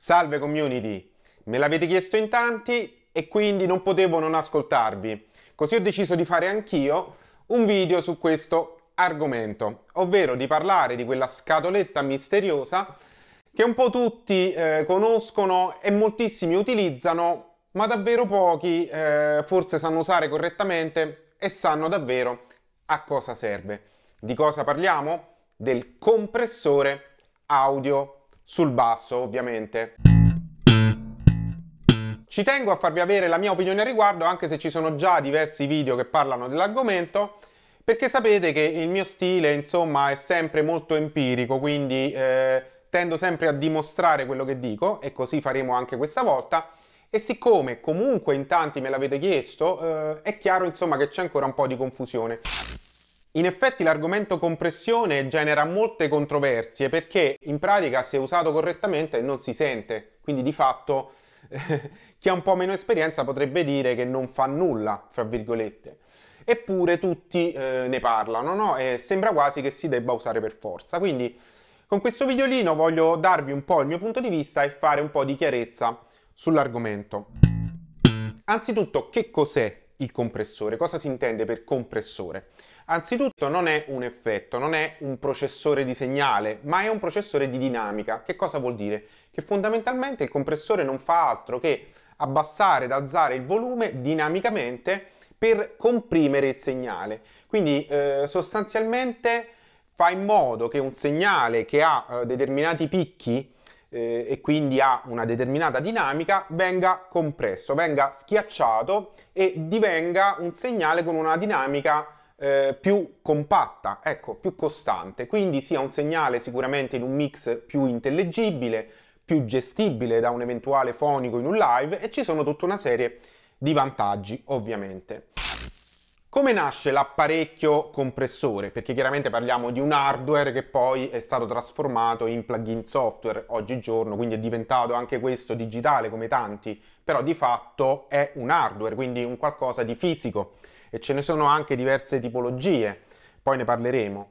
Salve community! Me l'avete chiesto in tanti e quindi non potevo non ascoltarvi. Così ho deciso di fare anch'io un video su questo argomento, ovvero di parlare di quella scatoletta misteriosa che un po' tutti eh, conoscono e moltissimi utilizzano, ma davvero pochi eh, forse sanno usare correttamente e sanno davvero a cosa serve. Di cosa parliamo? Del compressore audio sul basso ovviamente. Ci tengo a farvi avere la mia opinione a riguardo anche se ci sono già diversi video che parlano dell'argomento perché sapete che il mio stile insomma è sempre molto empirico quindi eh, tendo sempre a dimostrare quello che dico e così faremo anche questa volta e siccome comunque in tanti me l'avete chiesto eh, è chiaro insomma che c'è ancora un po' di confusione. In effetti l'argomento compressione genera molte controversie perché in pratica se usato correttamente non si sente, quindi di fatto chi ha un po' meno esperienza potrebbe dire che non fa nulla, fra virgolette. Eppure tutti eh, ne parlano, no? E sembra quasi che si debba usare per forza. Quindi con questo videolino voglio darvi un po' il mio punto di vista e fare un po' di chiarezza sull'argomento. Anzitutto, che cos'è il compressore? Cosa si intende per compressore? Anzitutto non è un effetto, non è un processore di segnale, ma è un processore di dinamica. Che cosa vuol dire? Che fondamentalmente il compressore non fa altro che abbassare ed alzare il volume dinamicamente per comprimere il segnale. Quindi eh, sostanzialmente fa in modo che un segnale che ha eh, determinati picchi eh, e quindi ha una determinata dinamica venga compresso, venga schiacciato e divenga un segnale con una dinamica eh, più compatta, ecco, più costante, quindi sia un segnale sicuramente in un mix più intellegibile, più gestibile da un eventuale fonico in un live e ci sono tutta una serie di vantaggi ovviamente. Come nasce l'apparecchio compressore? Perché chiaramente parliamo di un hardware che poi è stato trasformato in plugin software oggigiorno, quindi è diventato anche questo digitale come tanti, però di fatto è un hardware, quindi un qualcosa di fisico e ce ne sono anche diverse tipologie, poi ne parleremo.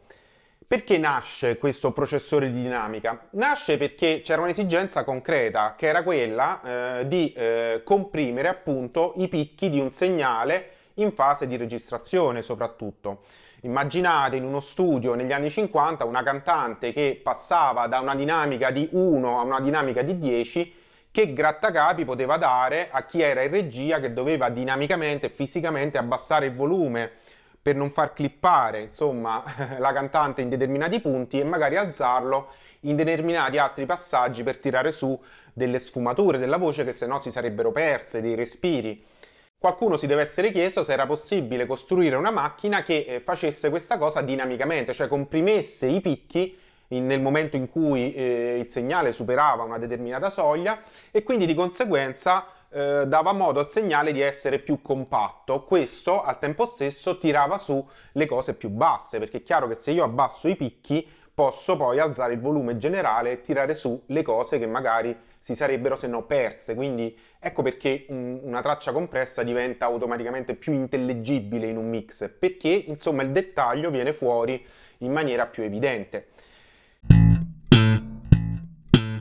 Perché nasce questo processore di dinamica? Nasce perché c'era un'esigenza concreta, che era quella eh, di eh, comprimere appunto i picchi di un segnale in fase di registrazione soprattutto. Immaginate in uno studio negli anni 50 una cantante che passava da una dinamica di 1 a una dinamica di 10 che grattacapi poteva dare a chi era in regia che doveva dinamicamente fisicamente abbassare il volume per non far clippare insomma la cantante in determinati punti e magari alzarlo in determinati altri passaggi per tirare su delle sfumature della voce che se no si sarebbero perse, dei respiri. Qualcuno si deve essere chiesto se era possibile costruire una macchina che eh, facesse questa cosa dinamicamente, cioè comprimesse i picchi nel momento in cui eh, il segnale superava una determinata soglia e quindi di conseguenza eh, dava modo al segnale di essere più compatto. Questo al tempo stesso tirava su le cose più basse, perché è chiaro che se io abbasso i picchi posso poi alzare il volume generale e tirare su le cose che magari si sarebbero se no perse. Quindi ecco perché un, una traccia compressa diventa automaticamente più intellegibile in un mix, perché insomma il dettaglio viene fuori in maniera più evidente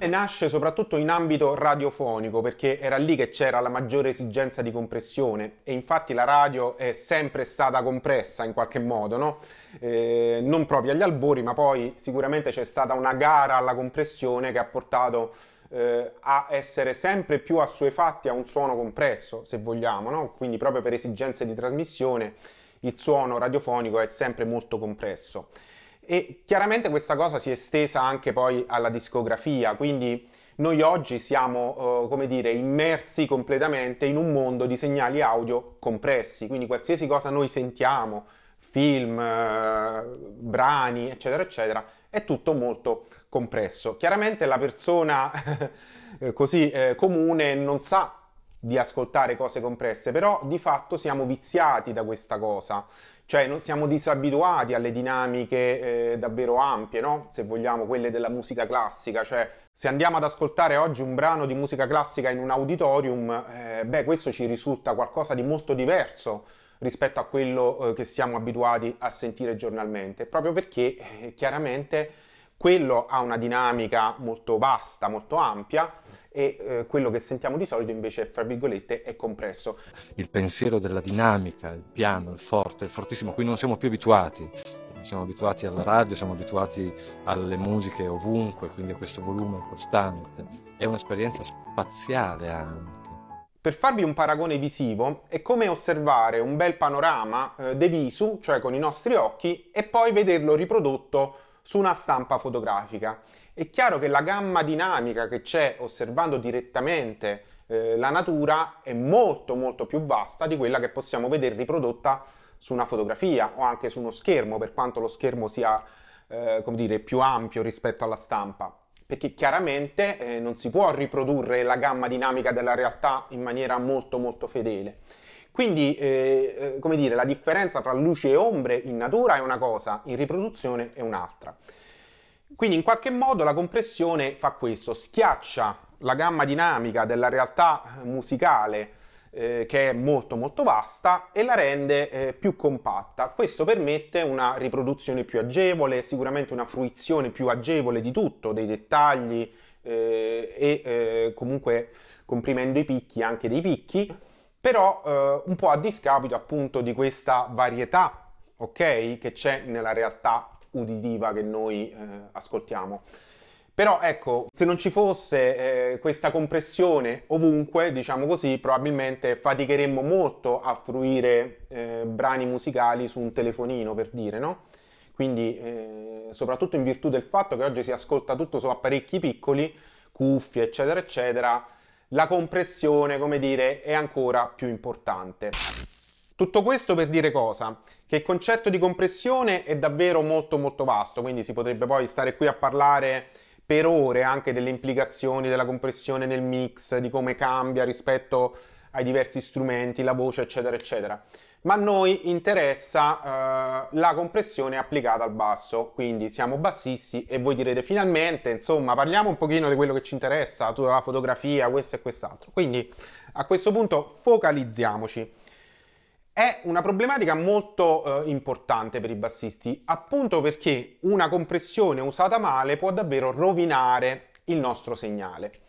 nasce soprattutto in ambito radiofonico perché era lì che c'era la maggiore esigenza di compressione e infatti la radio è sempre stata compressa in qualche modo, no? eh, non proprio agli albori ma poi sicuramente c'è stata una gara alla compressione che ha portato eh, a essere sempre più assuefatti a un suono compresso se vogliamo, no? quindi proprio per esigenze di trasmissione il suono radiofonico è sempre molto compresso. E chiaramente questa cosa si è estesa anche poi alla discografia, quindi noi oggi siamo, uh, come dire, immersi completamente in un mondo di segnali audio compressi, quindi qualsiasi cosa noi sentiamo, film, uh, brani, eccetera, eccetera, è tutto molto compresso. Chiaramente la persona così eh, comune non sa di ascoltare cose compresse, però di fatto siamo viziati da questa cosa, cioè non siamo disabituati alle dinamiche eh, davvero ampie, no? se vogliamo, quelle della musica classica, cioè se andiamo ad ascoltare oggi un brano di musica classica in un auditorium, eh, beh questo ci risulta qualcosa di molto diverso rispetto a quello eh, che siamo abituati a sentire giornalmente, proprio perché eh, chiaramente quello ha una dinamica molto vasta, molto ampia e eh, quello che sentiamo di solito invece, fra virgolette, è compresso. Il pensiero della dinamica, il piano, il forte, il fortissimo, qui non siamo più abituati. Siamo abituati alla radio, siamo abituati alle musiche ovunque, quindi a questo volume costante. È un'esperienza spaziale anche. Per farvi un paragone visivo, è come osservare un bel panorama eh, de visu, cioè con i nostri occhi, e poi vederlo riprodotto su una stampa fotografica. È chiaro che la gamma dinamica che c'è osservando direttamente eh, la natura è molto molto più vasta di quella che possiamo vedere riprodotta su una fotografia o anche su uno schermo, per quanto lo schermo sia eh, come dire, più ampio rispetto alla stampa. Perché chiaramente eh, non si può riprodurre la gamma dinamica della realtà in maniera molto molto fedele. Quindi, eh, eh, come dire, la differenza tra luci e ombre in natura è una cosa, in riproduzione è un'altra. Quindi in qualche modo la compressione fa questo, schiaccia la gamma dinamica della realtà musicale eh, che è molto molto vasta e la rende eh, più compatta. Questo permette una riproduzione più agevole, sicuramente una fruizione più agevole di tutto, dei dettagli eh, e eh, comunque comprimendo i picchi anche dei picchi però eh, un po' a discapito appunto di questa varietà, ok, che c'è nella realtà uditiva che noi eh, ascoltiamo. Però ecco, se non ci fosse eh, questa compressione ovunque, diciamo così, probabilmente faticheremmo molto a fruire eh, brani musicali su un telefonino, per dire, no? Quindi, eh, soprattutto in virtù del fatto che oggi si ascolta tutto su apparecchi piccoli, cuffie, eccetera, eccetera, la compressione, come dire, è ancora più importante. Tutto questo per dire cosa? Che il concetto di compressione è davvero molto molto vasto, quindi si potrebbe poi stare qui a parlare per ore anche delle implicazioni della compressione nel mix, di come cambia rispetto ai diversi strumenti, la voce, eccetera, eccetera ma a noi interessa uh, la compressione applicata al basso, quindi siamo bassisti e voi direte finalmente, insomma, parliamo un pochino di quello che ci interessa, tutta la fotografia, questo e quest'altro. Quindi a questo punto focalizziamoci. È una problematica molto uh, importante per i bassisti, appunto perché una compressione usata male può davvero rovinare il nostro segnale.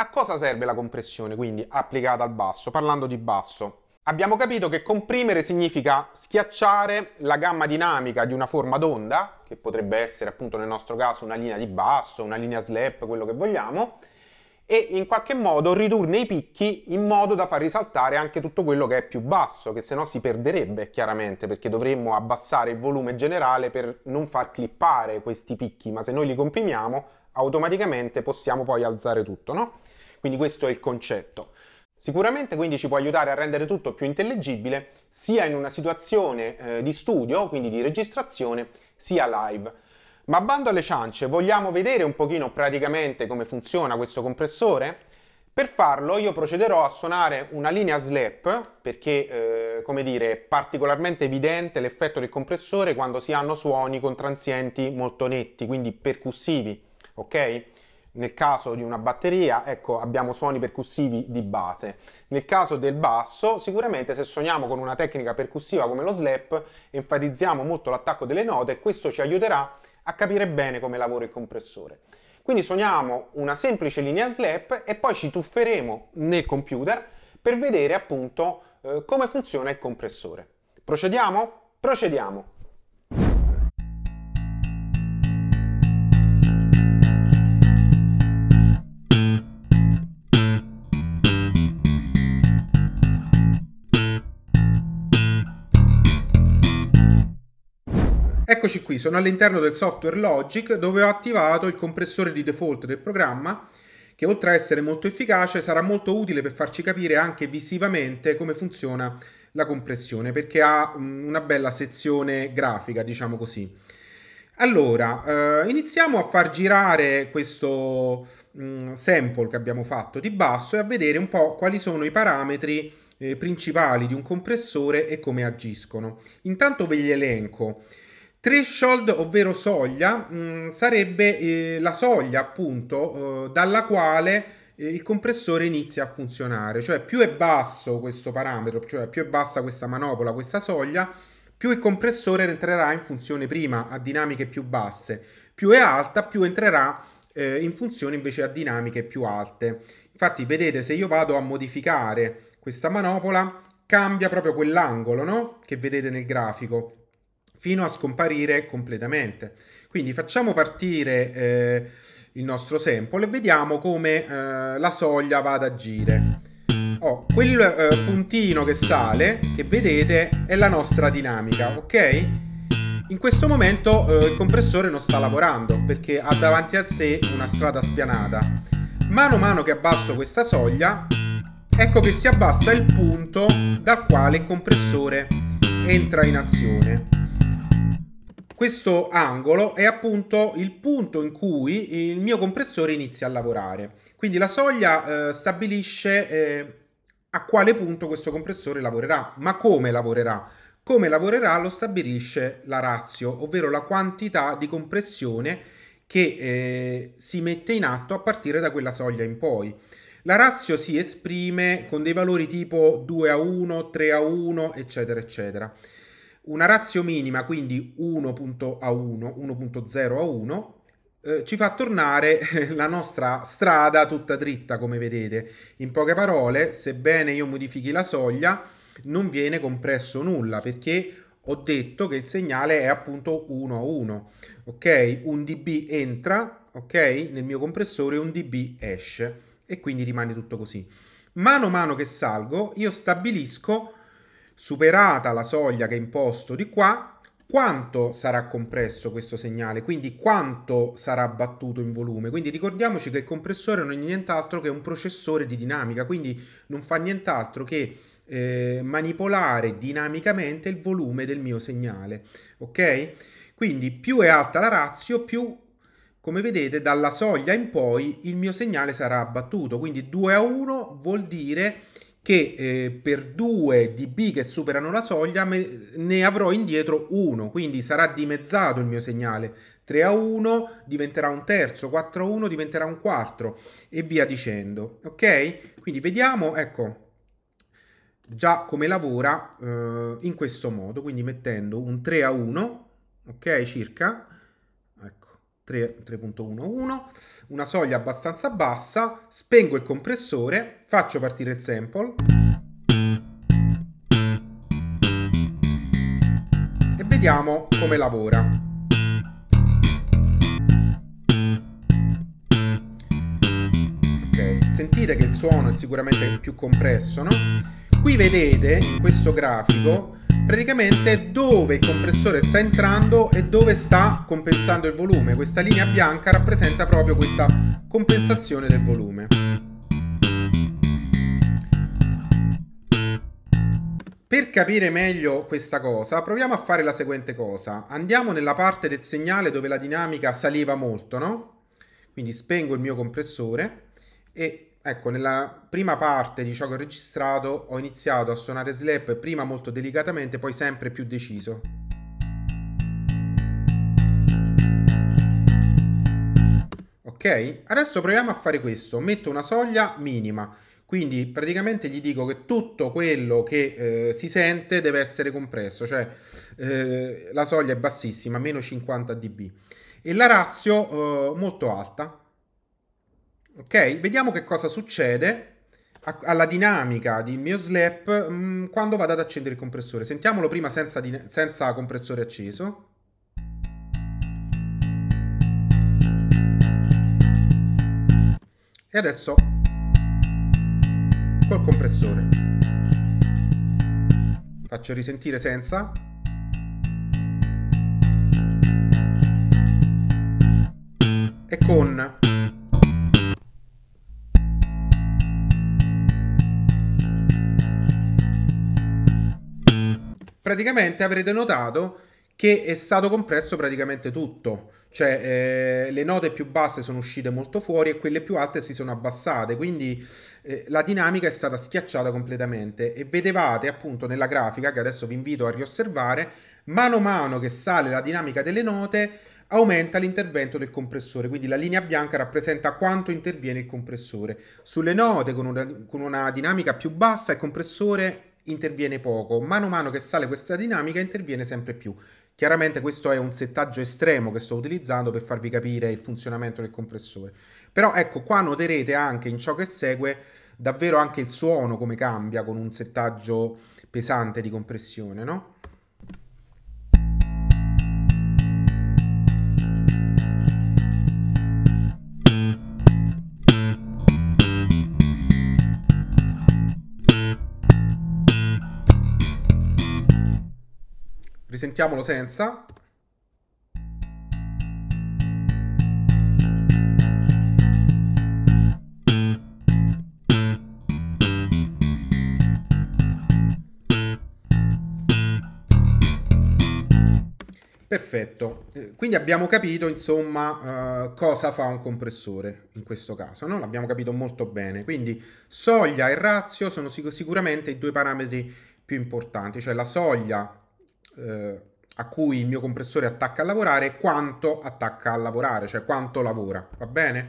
A cosa serve la compressione, quindi, applicata al basso? Parlando di basso, Abbiamo capito che comprimere significa schiacciare la gamma dinamica di una forma d'onda, che potrebbe essere appunto nel nostro caso una linea di basso, una linea slap, quello che vogliamo, e in qualche modo ridurne i picchi in modo da far risaltare anche tutto quello che è più basso, che se no si perderebbe chiaramente, perché dovremmo abbassare il volume generale per non far clippare questi picchi, ma se noi li comprimiamo automaticamente possiamo poi alzare tutto, no? Quindi questo è il concetto. Sicuramente quindi ci può aiutare a rendere tutto più intellegibile sia in una situazione eh, di studio, quindi di registrazione, sia live. Ma bando alle ciance, vogliamo vedere un pochino praticamente come funziona questo compressore? Per farlo io procederò a suonare una linea slap perché, eh, come dire, è particolarmente evidente l'effetto del compressore quando si hanno suoni con transienti molto netti, quindi percussivi, ok? Nel caso di una batteria, ecco, abbiamo suoni percussivi di base. Nel caso del basso, sicuramente se suoniamo con una tecnica percussiva come lo slap, enfatizziamo molto l'attacco delle note e questo ci aiuterà a capire bene come lavora il compressore. Quindi suoniamo una semplice linea slap e poi ci tufferemo nel computer per vedere appunto eh, come funziona il compressore. Procediamo? Procediamo! Eccoci qui, sono all'interno del software Logic dove ho attivato il compressore di default del programma che oltre a essere molto efficace sarà molto utile per farci capire anche visivamente come funziona la compressione perché ha una bella sezione grafica, diciamo così. Allora, eh, iniziamo a far girare questo mh, mm, sample che abbiamo fatto di basso e a vedere un po' quali sono i parametri eh, principali di un compressore e come agiscono. Intanto ve li elenco. Threshold, ovvero soglia, mh, mm, sarebbe eh, la soglia appunto eh, dalla quale eh, il compressore inizia a funzionare, cioè più è basso questo parametro, cioè più è bassa questa manopola, questa soglia, più il compressore entrerà in funzione prima a dinamiche più basse, più è alta, più entrerà eh, in funzione invece a dinamiche più alte. Infatti, vedete, se io vado a modificare questa manopola, cambia proprio quell'angolo, no? Che vedete nel grafico, fino a scomparire completamente. Quindi facciamo partire eh, il nostro sample e vediamo come eh, la soglia va ad agire. Oh, quel eh, puntino che sale, che vedete, è la nostra dinamica, ok? In questo momento eh, il compressore non sta lavorando perché ha davanti a sé una strada spianata. Mano a mano che abbasso questa soglia, ecco che si abbassa il punto dal quale il compressore entra in azione. Questo angolo è appunto il punto in cui il mio compressore inizia a lavorare. Quindi la soglia eh, stabilisce eh, a quale punto questo compressore lavorerà, ma come lavorerà. Come lavorerà lo stabilisce la ratio, ovvero la quantità di compressione che eh, si mette in atto a partire da quella soglia in poi. La ratio si esprime con dei valori tipo 2 a 1, 3 a 1, eccetera, eccetera. Una razio minima, quindi 1.a1, 1.0 a 1, eh, ci fa tornare la nostra strada tutta dritta, come vedete. In poche parole, sebbene io modifichi la soglia, non viene compresso nulla, perché ho detto che il segnale è appunto 1 a 1. Ok? Un dB entra, ok? Nel mio compressore un dB esce e quindi rimane tutto così. Mano a mano che salgo, io stabilisco superata la soglia che è imposto di qua, quanto sarà compresso questo segnale, quindi quanto sarà battuto in volume. Quindi ricordiamoci che il compressore non è nient'altro che un processore di dinamica, quindi non fa nient'altro che eh, manipolare dinamicamente il volume del mio segnale. Ok? Quindi più è alta la razio, più come vedete dalla soglia in poi il mio segnale sarà abbattuto. Quindi 2 a 1 vuol dire che eh, per 2 dB che superano la soglia me, ne avrò indietro 1, quindi sarà dimezzato il mio segnale. 3 a 1 diventerà un terzo, 4 a 1 diventerà un quarto e via dicendo. Ok? Quindi vediamo, ecco, già come lavora eh, in questo modo, quindi mettendo un 3 a 1, ok, circa, 3.11, una soglia abbastanza bassa, spengo il compressore, faccio partire il sample e vediamo come lavora. Ok, sentite che il suono è sicuramente più compresso, no? Qui vedete in questo grafico praticamente dove il compressore sta entrando e dove sta compensando il volume. Questa linea bianca rappresenta proprio questa compensazione del volume. Per capire meglio questa cosa, proviamo a fare la seguente cosa. Andiamo nella parte del segnale dove la dinamica saliva molto, no? Quindi spengo il mio compressore e ecco, nella prima parte di ciò che ho registrato ho iniziato a suonare slap prima molto delicatamente, poi sempre più deciso. Ok? Adesso proviamo a fare questo. Metto una soglia minima. Quindi praticamente gli dico che tutto quello che eh, si sente deve essere compresso, cioè eh, la soglia è bassissima, meno 50 dB. E la razio eh, molto alta, Ok? Vediamo che cosa succede alla dinamica di mio slap mh, mm, quando vado ad accendere il compressore. Sentiamolo prima senza, senza compressore acceso. E adesso col compressore. Faccio risentire senza. E con praticamente avrete notato che è stato compresso praticamente tutto. Cioè eh, le note più basse sono uscite molto fuori e quelle più alte si sono abbassate, quindi eh, la dinamica è stata schiacciata completamente e vedevate appunto nella grafica che adesso vi invito a riosservare, mano a mano che sale la dinamica delle note aumenta l'intervento del compressore, quindi la linea bianca rappresenta quanto interviene il compressore. Sulle note con una, con una dinamica più bassa il compressore interviene poco, mano a mano che sale questa dinamica interviene sempre più. Chiaramente questo è un settaggio estremo che sto utilizzando per farvi capire il funzionamento del compressore. Però ecco, qua noterete anche in ciò che segue davvero anche il suono come cambia con un settaggio pesante di compressione, no? Risentiamolo senza. Perfetto, eh, quindi abbiamo capito insomma uh, cosa fa un compressore in questo caso, no? l'abbiamo capito molto bene, quindi soglia e razio sono sic- sicuramente i due parametri più importanti, cioè la soglia eh, a cui il mio compressore attacca a lavorare quanto attacca a lavorare, cioè quanto lavora, va bene?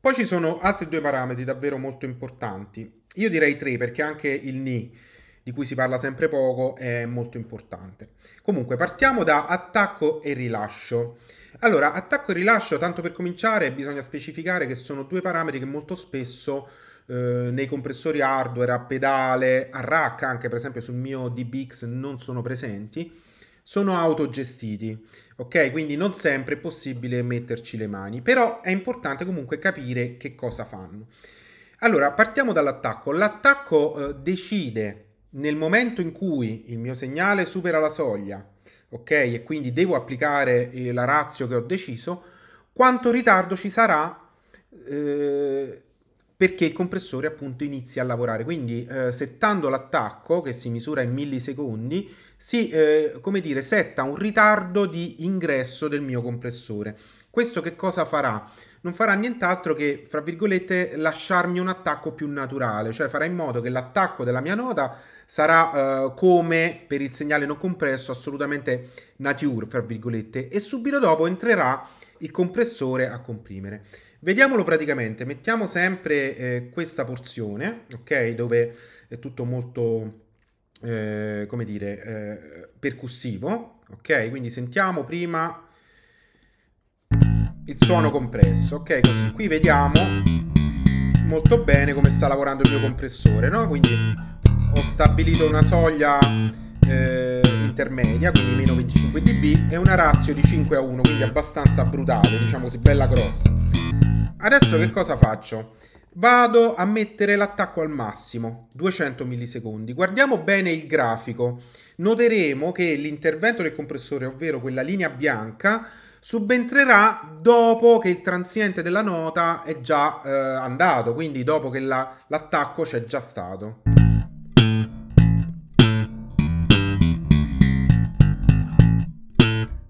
Poi ci sono altri due parametri davvero molto importanti, io direi tre perché anche il Ni di cui si parla sempre poco è molto importante. Comunque partiamo da attacco e rilascio. Allora, attacco e rilascio, tanto per cominciare, bisogna specificare che sono due parametri che molto spesso eh, nei compressori hardware a pedale, a rack, anche per esempio sul mio DBX non sono presenti, sono autogestiti, ok? Quindi non sempre è possibile metterci le mani, però è importante comunque capire che cosa fanno. Allora, partiamo dall'attacco. L'attacco eh, decide nel momento in cui il mio segnale supera la soglia, ok? E quindi devo applicare eh, la razio che ho deciso, quanto ritardo ci sarà eh, perché il compressore appunto inizia a lavorare. Quindi eh, settando l'attacco, che si misura in millisecondi, si eh, come dire, setta un ritardo di ingresso del mio compressore. Questo che cosa farà? Non farà nient'altro che, fra virgolette, lasciarmi un attacco più naturale, cioè farà in modo che l'attacco della mia nota sarà uh, come per il segnale non compresso, assolutamente nature, fra virgolette, e subito dopo entrerà il compressore a comprimere. Vediamolo praticamente, mettiamo sempre eh, questa porzione, ok, dove è tutto molto, eh, come dire, eh, percussivo, ok, quindi sentiamo prima il suono compresso, ok, così qui vediamo molto bene come sta lavorando il mio compressore, no? Quindi ho stabilito una soglia eh, intermedia, quindi meno 25 dB, e una ratio di 5 a 1, quindi abbastanza brutale, diciamo così, bella grossa. Adesso che cosa faccio? Vado a mettere l'attacco al massimo, 200 millisecondi. Guardiamo bene il grafico. Noteremo che l'intervento del compressore, ovvero quella linea bianca, subentrerà dopo che il transiente della nota è già eh, andato, quindi dopo che la, l'attacco c'è già stato.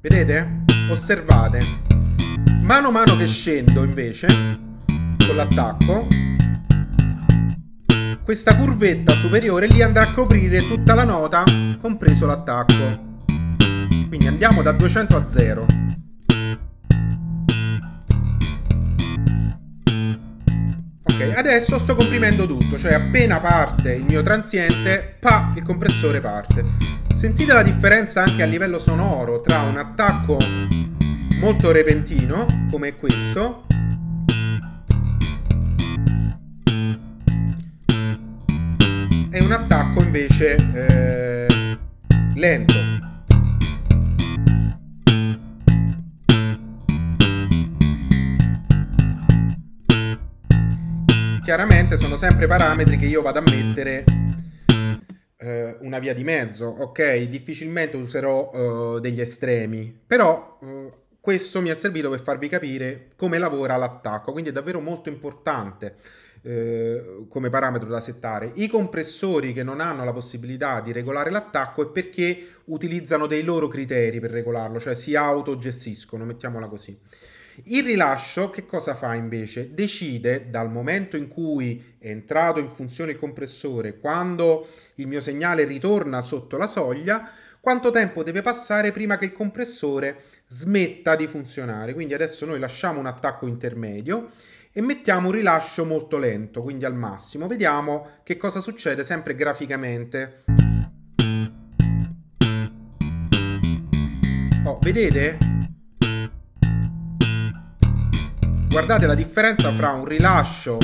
Vedete? Osservate. Mano a mano che scendo invece con l'attacco, questa curvetta superiore lì andrà a coprire tutta la nota, compreso l'attacco. Quindi andiamo da 200 a 0. Ok, adesso sto comprimendo tutto, cioè appena parte il mio transiente, pa, il compressore parte. Sentite la differenza anche a livello sonoro tra un attacco molto repentino come questo. E un attacco invece eh, lento. Chiaramente sono sempre parametri che io vado a mettere eh, una via di mezzo ok? Difficilmente userò eh, degli estremi. Però eh, questo mi è servito per farvi capire come lavora l'attacco, quindi è davvero molto importante eh, come parametro da settare. I compressori che non hanno la possibilità di regolare l'attacco è perché utilizzano dei loro criteri per regolarlo, cioè si autogestiscono, mettiamola così. Il rilascio che cosa fa invece? Decide dal momento in cui è entrato in funzione il compressore, quando il mio segnale ritorna sotto la soglia, quanto tempo deve passare prima che il compressore smetta di funzionare. Quindi adesso noi lasciamo un attacco intermedio e mettiamo un rilascio molto lento, quindi al massimo. Vediamo che cosa succede sempre graficamente. Oh, vedete? Guardate la differenza fra un rilascio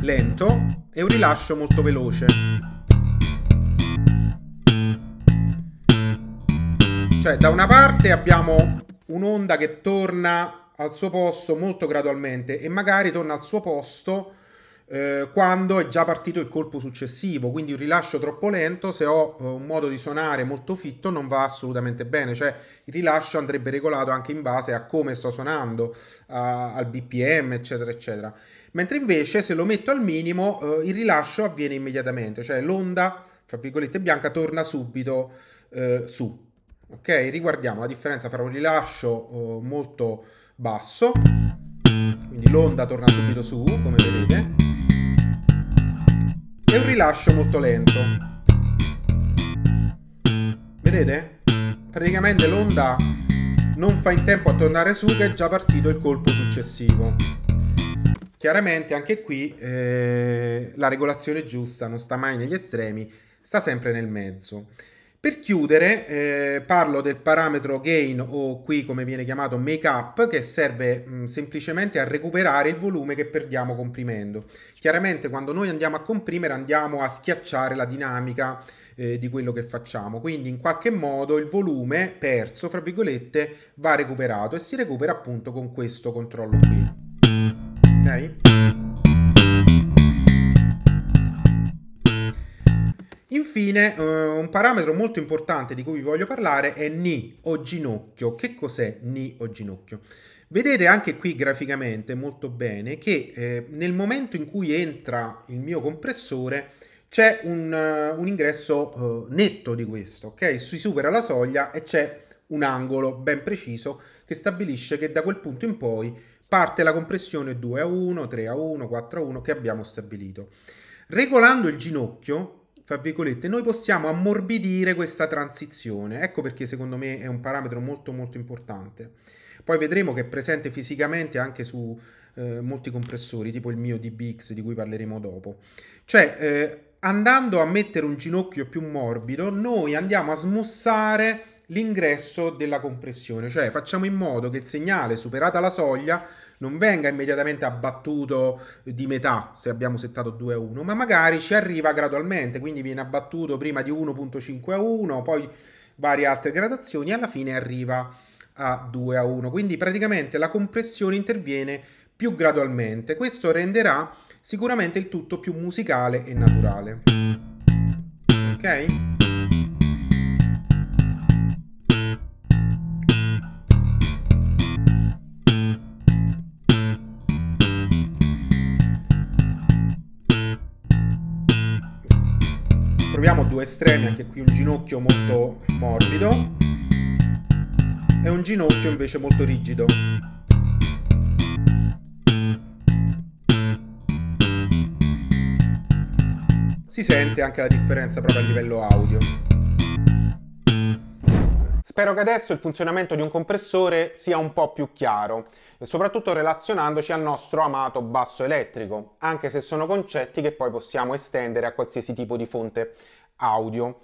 lento e un rilascio molto veloce. Cioè, da una parte abbiamo un'onda che torna al suo posto molto gradualmente e magari torna al suo posto eh, quando è già partito il colpo successivo. Quindi un rilascio troppo lento, se ho eh, un modo di suonare molto fitto, non va assolutamente bene. Cioè il rilascio andrebbe regolato anche in base a come sto suonando, a, al BPM, eccetera, eccetera. Mentre invece se lo metto al minimo, eh, il rilascio avviene immediatamente, cioè l'onda, fra virgolette, bianca torna subito eh, su. Ok, riguardiamo la differenza fra un rilascio eh, molto basso, quindi l'onda torna subito su, come vedete, e un rilascio molto lento. Vedete? Praticamente l'onda non fa in tempo a tornare su che è già partito il colpo successivo. Chiaramente anche qui eh, la regolazione giusta non sta mai negli estremi, sta sempre nel mezzo. Per chiudere eh, parlo del parametro gain o qui come viene chiamato make up che serve mh, semplicemente a recuperare il volume che perdiamo comprimendo. Chiaramente quando noi andiamo a comprimere andiamo a schiacciare la dinamica eh, di quello che facciamo, quindi in qualche modo il volume perso, fra virgolette, va recuperato e si recupera appunto con questo controllo qui. Ok? Infine, eh, un parametro molto importante di cui vi voglio parlare è Ni o ginocchio. Che cos'è Ni o ginocchio? Vedete anche qui graficamente molto bene che eh, nel momento in cui entra il mio compressore c'è un, uh, un ingresso uh, netto di questo, ok? Si supera la soglia e c'è un angolo ben preciso che stabilisce che da quel punto in poi parte la compressione 2 a 1, 3 a 1, 4 a 1 che abbiamo stabilito. Regolando il ginocchio fra virgolette, noi possiamo ammorbidire questa transizione. Ecco perché secondo me è un parametro molto molto importante. Poi vedremo che è presente fisicamente anche su eh, molti compressori, tipo il mio DBX di cui parleremo dopo. Cioè, eh, andando a mettere un ginocchio più morbido, noi andiamo a smussare l'ingresso della compressione, cioè facciamo in modo che il segnale, superata la soglia, non venga immediatamente abbattuto di metà se abbiamo settato 2 a 1, ma magari ci arriva gradualmente, quindi viene abbattuto prima di 1.5 a 1, poi varie altre gradazioni e alla fine arriva a 2 a 1. Quindi praticamente la compressione interviene più gradualmente. Questo renderà sicuramente il tutto più musicale e naturale. Ok? Proviamo due estremi, anche qui un ginocchio molto morbido e un ginocchio invece molto rigido. Si sente anche la differenza proprio a livello audio. Spero che adesso il funzionamento di un compressore sia un po' più chiaro, soprattutto relazionandoci al nostro amato basso elettrico, anche se sono concetti che poi possiamo estendere a qualsiasi tipo di fonte audio.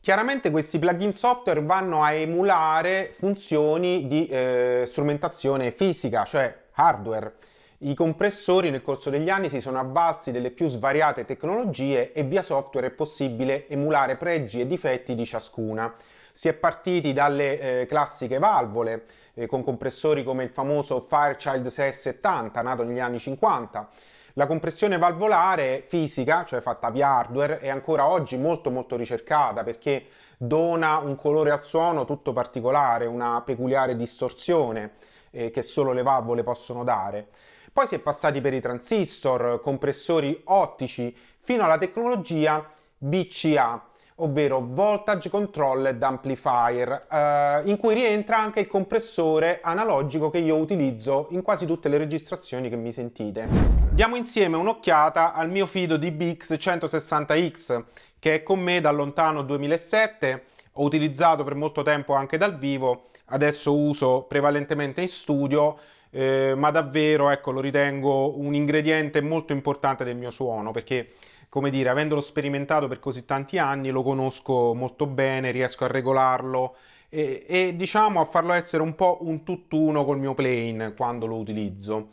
Chiaramente questi plugin software vanno a emulare funzioni di eh, strumentazione fisica, cioè hardware. I compressori nel corso degli anni si sono avvalsi delle più svariate tecnologie e via software è possibile emulare pregi e difetti di ciascuna. Si è partiti dalle eh, classiche valvole, eh, con compressori come il famoso Fairchild 670, nato negli anni 50. La compressione valvolare fisica, cioè fatta via hardware, è ancora oggi molto molto ricercata perché dona un colore al suono tutto particolare, una peculiare distorsione eh, che solo le valvole possono dare. Poi si è passati per i transistor, compressori ottici, fino alla tecnologia VCA, ovvero Voltage Controlled Amplifier, eh, in cui rientra anche il compressore analogico che io utilizzo in quasi tutte le registrazioni che mi sentite. Diamo insieme un'occhiata al mio Fido DBX 160X, che è con me dal lontano 2007, ho utilizzato per molto tempo anche dal vivo, adesso uso prevalentemente in studio, eh, ma davvero ecco, lo ritengo un ingrediente molto importante del mio suono perché come dire, avendolo sperimentato per così tanti anni, lo conosco molto bene, riesco a regolarlo e, e diciamo a farlo essere un po' un tutt'uno col mio plane quando lo utilizzo.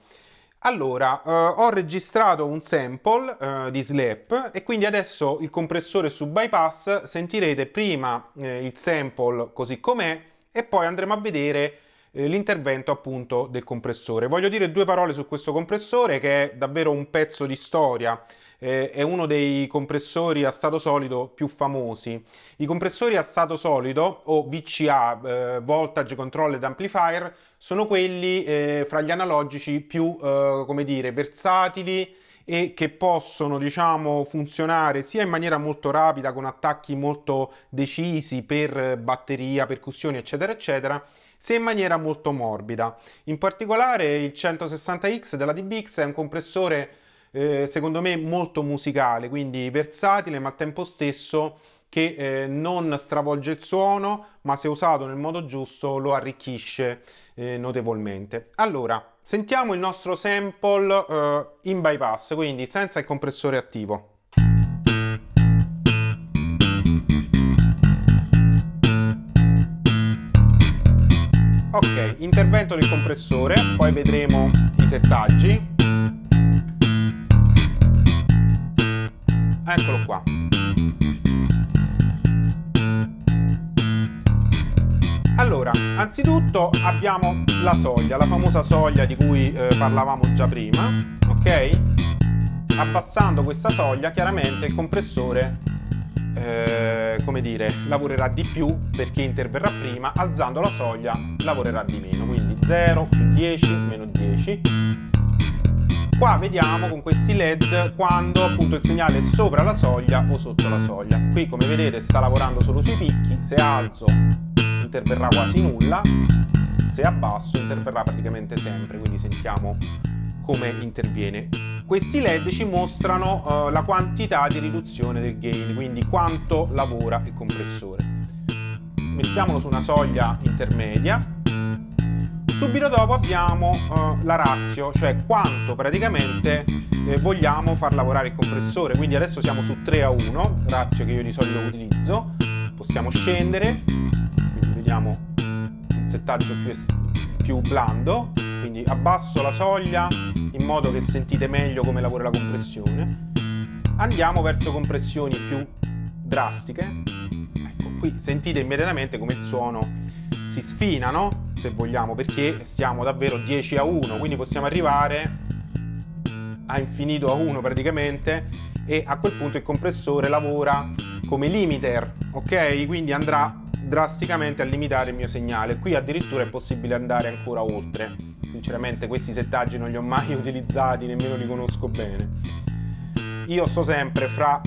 Allora, eh, ho registrato un sample eh, di Slap e quindi adesso il compressore su bypass sentirete prima eh, il sample così com'è e poi andremo a vedere eh, l'intervento appunto del compressore. Voglio dire due parole su questo compressore che è davvero un pezzo di storia eh, è uno dei compressori a stato solido più famosi. I compressori a stato solido o VCA, eh, Voltage Controlled Amplifier, sono quelli eh, fra gli analogici più, eh, come dire, versatili e che possono, diciamo, funzionare sia in maniera molto rapida con attacchi molto decisi per batteria, percussioni, eccetera, eccetera, sia in maniera molto morbida. In particolare il 160X della DBX è un compressore eh, secondo me molto musicale, quindi versatile ma al tempo stesso che eh, non stravolge il suono, ma se usato nel modo giusto lo arricchisce eh, notevolmente. Allora, sentiamo il nostro sample eh, in bypass, quindi senza il compressore attivo. Ok, intervento del compressore, poi vedremo i settaggi. Eccolo qua. Allora, anzitutto abbiamo la soglia, la famosa soglia di cui eh, parlavamo già prima, ok? Abbassando questa soglia, chiaramente il compressore, eh, come dire, lavorerà di più perché interverrà prima, alzando la soglia lavorerà di meno, quindi 0, più 10, meno 10 Qua vediamo con questi LED quando appunto il segnale è sopra la soglia o sotto la soglia. Qui come vedete sta lavorando solo sui picchi, se alzo interverrà quasi nulla, se abbasso interverrà praticamente sempre, quindi sentiamo come interviene. Questi LED ci mostrano uh, la quantità di riduzione del gain, quindi quanto lavora il compressore. Mettiamolo su una soglia intermedia Subito dopo abbiamo uh, la razio, cioè quanto praticamente eh, vogliamo far lavorare il compressore. Quindi adesso siamo su 3 a 1, razio che io di solito utilizzo. Possiamo scendere, quindi vediamo un settaggio più, più blando. Quindi abbasso la soglia in modo che sentite meglio come lavora la compressione. Andiamo verso compressioni più drastiche. Ecco, qui sentite immediatamente come il suono si sfina, no? se vogliamo, perché siamo davvero 10 a 1, quindi possiamo arrivare a infinito a 1 praticamente e a quel punto il compressore lavora come limiter, ok? Quindi andrà drasticamente a limitare il mio segnale. Qui addirittura è possibile andare ancora oltre. Sinceramente questi settaggi non li ho mai utilizzati, nemmeno li conosco bene. Io sto sempre fra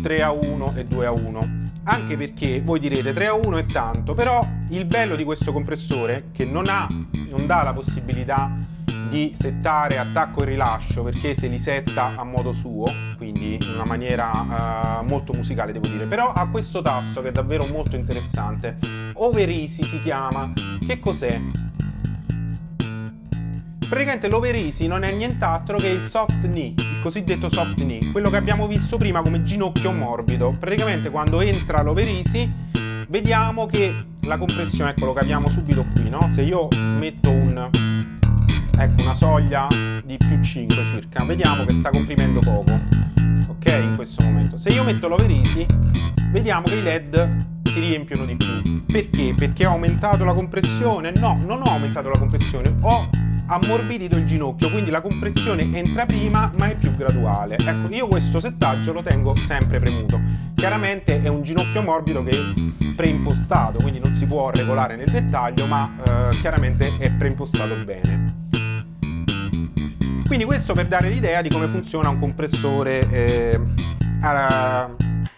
3 a 1 e 2 a 1 anche perché voi direte 3 a 1 è tanto, però il bello di questo compressore che non ha, non dà la possibilità di settare attacco e rilascio perché se li setta a modo suo, quindi in una maniera uh, molto musicale devo dire, però ha questo tasto che è davvero molto interessante. Over Easy si chiama. Che cos'è? Praticamente l'over easy non è nient'altro che il soft knee, il cosiddetto soft knee, quello che abbiamo visto prima come ginocchio morbido. Praticamente quando entra l'over easy vediamo che la compressione, ecco lo capiamo subito qui, no? Se io metto un, ecco, una soglia di più 5 circa, vediamo che sta comprimendo poco, ok? In questo momento. Se io metto l'over easy, vediamo che i LED si riempiono di più. Perché? Perché ho aumentato la compressione? No, non ho aumentato la compressione, ho ammorbidito il ginocchio, quindi la compressione entra prima ma è più graduale. Ecco, io questo settaggio lo tengo sempre premuto. Chiaramente è un ginocchio morbido che è preimpostato, quindi non si può regolare nel dettaglio, ma eh, chiaramente è preimpostato bene. Quindi questo per dare l'idea di come funziona un compressore eh,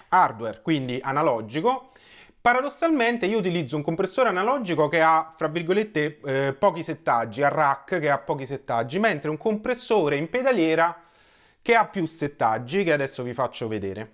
hardware, quindi analogico, Paradossalmente io utilizzo un compressore analogico che ha, fra virgolette, eh, pochi settaggi, a rack che ha pochi settaggi, mentre un compressore in pedaliera che ha più settaggi, che adesso vi faccio vedere.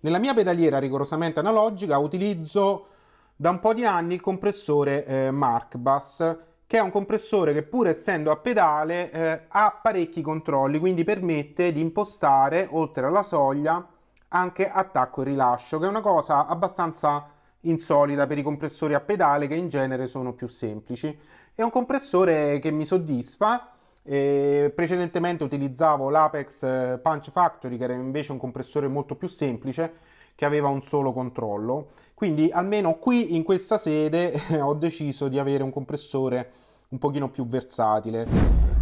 Nella mia pedaliera rigorosamente analogica utilizzo da un po' di anni il compressore eh, Mark Bass che è un compressore che pur essendo a pedale eh, ha parecchi controlli, quindi permette di impostare oltre alla soglia anche attacco e rilascio, che è una cosa abbastanza insolita per i compressori a pedale che in genere sono più semplici. È un compressore che mi soddisfa. Eh, precedentemente utilizzavo l'Apex eh, Punch Factory che era invece un compressore molto più semplice che aveva un solo controllo. Quindi almeno qui in questa sede ho deciso di avere un compressore un pochino più versatile.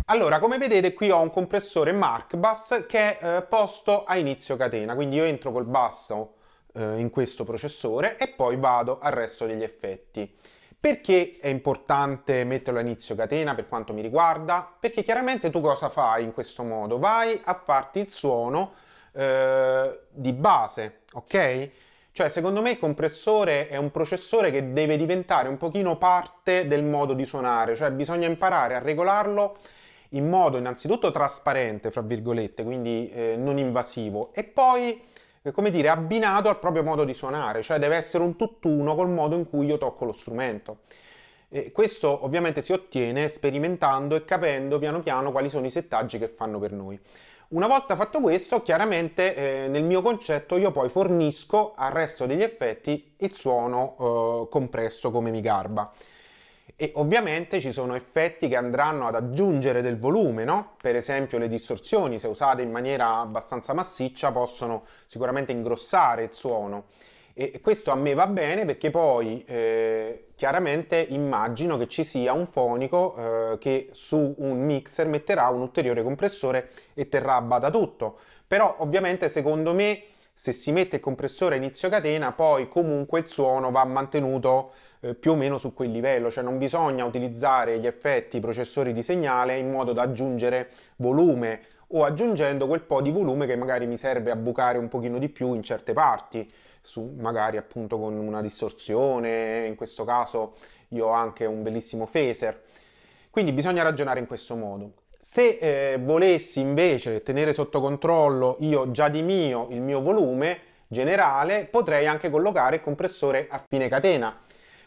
Allora, come vedete qui ho un compressore Mark Bus che è eh, posto a inizio catena, quindi io entro col basso eh, in questo processore e poi vado al resto degli effetti. Perché è importante metterlo a inizio catena per quanto mi riguarda? Perché chiaramente tu cosa fai in questo modo? Vai a farti il suono eh, di base, ok? Cioè, secondo me il compressore è un processore che deve diventare un pochino parte del modo di suonare, cioè bisogna imparare a regolarlo in modo innanzitutto trasparente, fra virgolette, quindi eh, non invasivo, e poi, eh, come dire, abbinato al proprio modo di suonare, cioè deve essere un tutt'uno col modo in cui io tocco lo strumento. E questo ovviamente si ottiene sperimentando e capendo piano piano quali sono i settaggi che fanno per noi. Una volta fatto questo, chiaramente eh, nel mio concetto io poi fornisco al resto degli effetti il suono eh, compresso come mi garba e ovviamente ci sono effetti che andranno ad aggiungere del volume, no? Per esempio le distorsioni, se usate in maniera abbastanza massiccia, possono sicuramente ingrossare il suono. E questo a me va bene perché poi eh, chiaramente immagino che ci sia un fonico eh, che su un mixer metterà un ulteriore compressore e terrà a bada tutto. Però ovviamente secondo me se si mette il compressore a inizio catena, poi comunque il suono va mantenuto eh, più o meno su quel livello, cioè non bisogna utilizzare gli effetti processori di segnale in modo da aggiungere volume o aggiungendo quel po' di volume che magari mi serve a bucare un pochino di più in certe parti, su, magari appunto con una distorsione, in questo caso io ho anche un bellissimo phaser. Quindi bisogna ragionare in questo modo. Se eh, volessi invece tenere sotto controllo io già di mio il mio volume generale, potrei anche collocare il compressore a fine catena.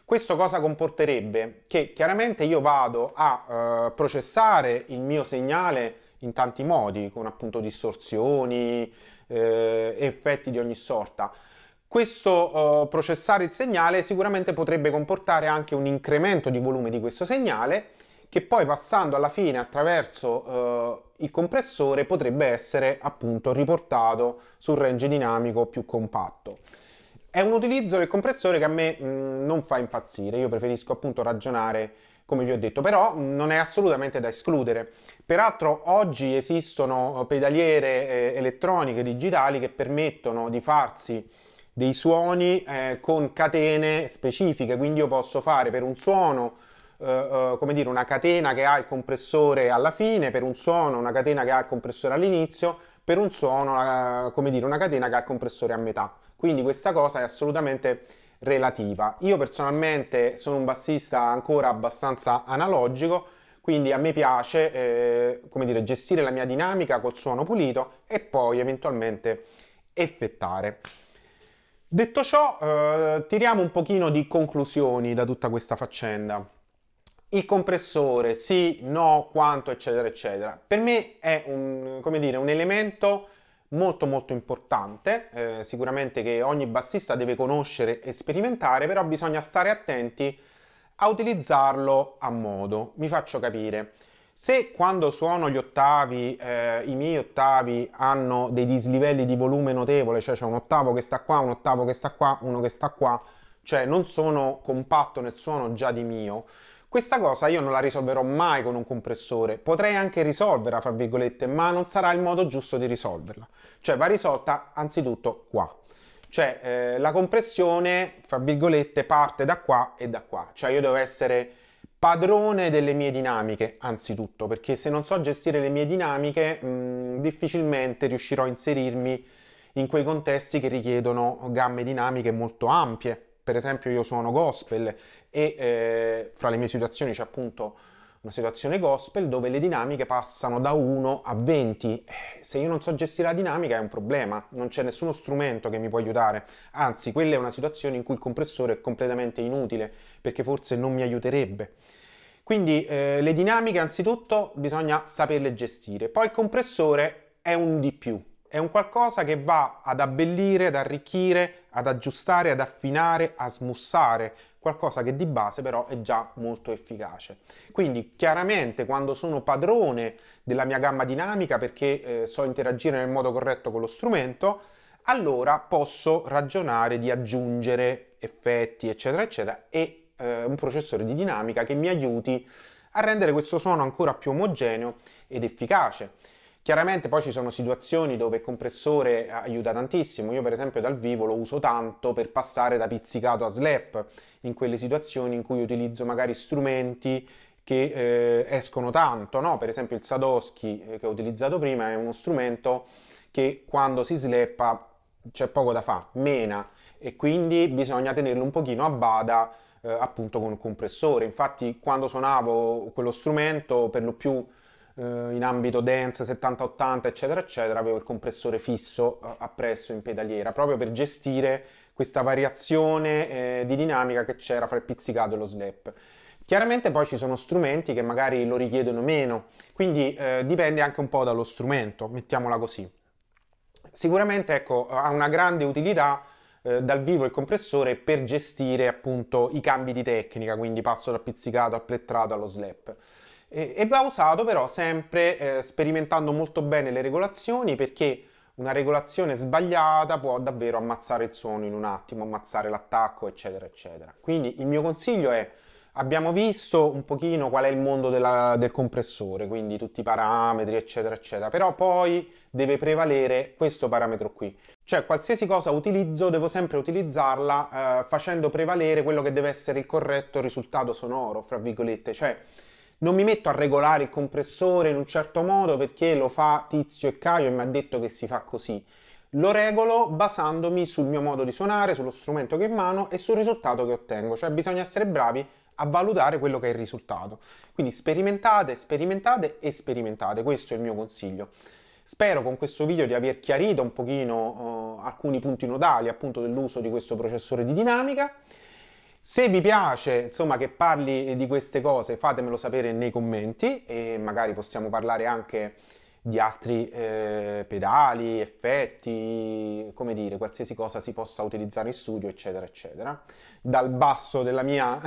Questo cosa comporterebbe? Che chiaramente io vado a eh, processare il mio segnale in tanti modi, con appunto distorsioni, eh, effetti di ogni sorta. Questo uh, processare il segnale sicuramente potrebbe comportare anche un incremento di volume di questo segnale che poi passando alla fine attraverso uh, il compressore potrebbe essere appunto riportato sul range dinamico più compatto. È un utilizzo del compressore che a me mh, mm, non fa impazzire, io preferisco appunto ragionare come vi ho detto, però non è assolutamente da escludere. Peraltro oggi esistono pedaliere eh, elettroniche digitali che permettono di farsi dei suoni eh, con catene specifiche, quindi io posso fare per un suono Uh, come dire, una catena che ha il compressore alla fine, per un suono una catena che ha il compressore all'inizio, per un suono, uh, come dire, una catena che ha il compressore a metà. Quindi questa cosa è assolutamente relativa. Io personalmente sono un bassista ancora abbastanza analogico, quindi a me piace, eh, come dire, gestire la mia dinamica col suono pulito e poi eventualmente effettare. Detto ciò, eh, tiriamo un pochino di conclusioni da tutta questa faccenda il compressore, sì, no, quanto, eccetera, eccetera. Per me è un, dire, un elemento molto molto importante, eh, sicuramente che ogni bassista deve conoscere e sperimentare, però bisogna stare attenti a utilizzarlo a modo. Mi faccio capire. Se quando suono gli ottavi, eh, i miei ottavi hanno dei dislivelli di volume notevole, cioè c'è un ottavo che sta qua, un ottavo che sta qua, uno che sta qua, cioè non sono compatto nel suono già di mio, questa cosa io non la risolverò mai con un compressore, potrei anche risolverla, fra virgolette, ma non sarà il modo giusto di risolverla. Cioè va risolta anzitutto qua. Cioè eh, la compressione, fra virgolette, parte da qua e da qua. Cioè io devo essere padrone delle mie dinamiche, anzitutto, perché se non so gestire le mie dinamiche, mh, difficilmente riuscirò a inserirmi in quei contesti che richiedono gamme dinamiche molto ampie. Per esempio io suono gospel e eh, fra le mie situazioni c'è appunto una situazione gospel dove le dinamiche passano da 1 a 20. Eh, se io non so gestire la dinamica è un problema, non c'è nessuno strumento che mi può aiutare. Anzi, quella è una situazione in cui il compressore è completamente inutile perché forse non mi aiuterebbe. Quindi eh, le dinamiche anzitutto bisogna saperle gestire, poi il compressore è un di più, è un qualcosa che va ad abbellire, ad arricchire, ad aggiustare, ad affinare, a smussare, qualcosa che di base però è già molto efficace. Quindi chiaramente quando sono padrone della mia gamma dinamica perché eh, so interagire nel modo corretto con lo strumento, allora posso ragionare di aggiungere effetti eccetera eccetera e eh, un processore di dinamica che mi aiuti a rendere questo suono ancora più omogeneo ed efficace. Chiaramente poi ci sono situazioni dove il compressore aiuta tantissimo, io per esempio dal vivo lo uso tanto per passare da pizzicato a slap, in quelle situazioni in cui utilizzo magari strumenti che eh, escono tanto, no? per esempio il Sadowski eh, che ho utilizzato prima è uno strumento che quando si slappa c'è poco da fare, mena e quindi bisogna tenerlo un pochino a bada eh, appunto con un compressore. Infatti quando suonavo quello strumento per lo più eh, in ambito dance 70-80 eccetera eccetera avevo il compressore fisso eh, appresso in pedaliera proprio per gestire questa variazione eh, di dinamica che c'era fra il pizzicato e lo slap. Chiaramente poi ci sono strumenti che magari lo richiedono meno, quindi eh, dipende anche un po' dallo strumento, mettiamola così. Sicuramente ecco, ha una grande utilità eh, dal vivo il compressore per gestire appunto i cambi di tecnica, quindi passo dal pizzicato al plettrato allo slap. E, va usato però sempre eh, sperimentando molto bene le regolazioni perché una regolazione sbagliata può davvero ammazzare il suono in un attimo, ammazzare l'attacco, eccetera, eccetera. Quindi il mio consiglio è abbiamo visto un pochino qual è il mondo della, del compressore, quindi tutti i parametri, eccetera, eccetera, però poi deve prevalere questo parametro qui. Cioè qualsiasi cosa utilizzo devo sempre utilizzarla eh, facendo prevalere quello che deve essere il corretto risultato sonoro, fra virgolette, cioè non mi metto a regolare il compressore in un certo modo perché lo fa Tizio e Caio e mi ha detto che si fa così. Lo regolo basandomi sul mio modo di suonare, sullo strumento che ho in mano e sul risultato che ottengo. Cioè bisogna essere bravi a valutare quello che è il risultato. Quindi sperimentate, sperimentate e sperimentate, questo è il mio consiglio. Spero con questo video di aver chiarito un pochino uh, alcuni punti nodali appunto dell'uso di questo processore di dinamica. Se vi piace, insomma, che parli di queste cose, fatemelo sapere nei commenti e magari possiamo parlare anche di altri eh, pedali, effetti, come dire, qualsiasi cosa si possa utilizzare in studio, eccetera, eccetera. Dal basso della mia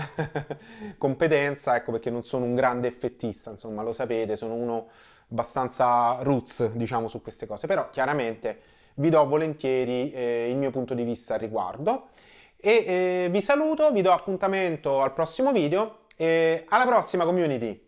competenza, ecco perché non sono un grande effettista, insomma, lo sapete, sono uno abbastanza roots, diciamo, su queste cose, però chiaramente vi do volentieri eh, il mio punto di vista al riguardo e eh, vi saluto, vi do appuntamento al prossimo video e alla prossima community!